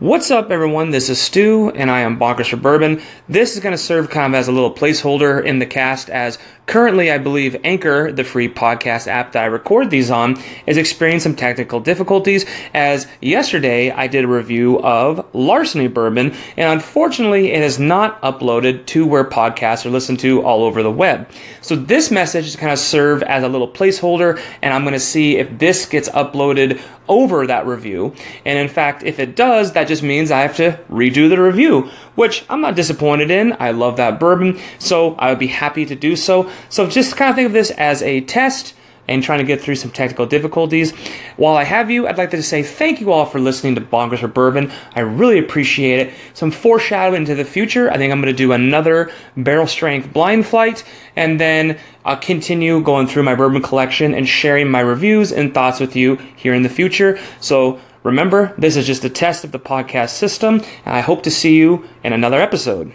What's up, everyone? This is Stu, and I am Bonkers for Bourbon. This is going to serve kind of as a little placeholder in the cast, as currently, I believe Anchor, the free podcast app that I record these on, is experiencing some technical difficulties. As yesterday, I did a review of Larceny Bourbon, and unfortunately, it is not uploaded to where podcasts are listened to all over the web. So, this message is kind of serve as a little placeholder, and I'm going to see if this gets uploaded over that review. And in fact, if it does, that just means I have to redo the review, which I'm not disappointed in. I love that bourbon, so I would be happy to do so. So just kind of think of this as a test and trying to get through some technical difficulties. While I have you, I'd like to say thank you all for listening to Bonkers for Bourbon. I really appreciate it. Some foreshadowing into the future. I think I'm going to do another barrel strength blind flight, and then I'll continue going through my bourbon collection and sharing my reviews and thoughts with you here in the future. So remember, this is just a test of the podcast system, and I hope to see you in another episode.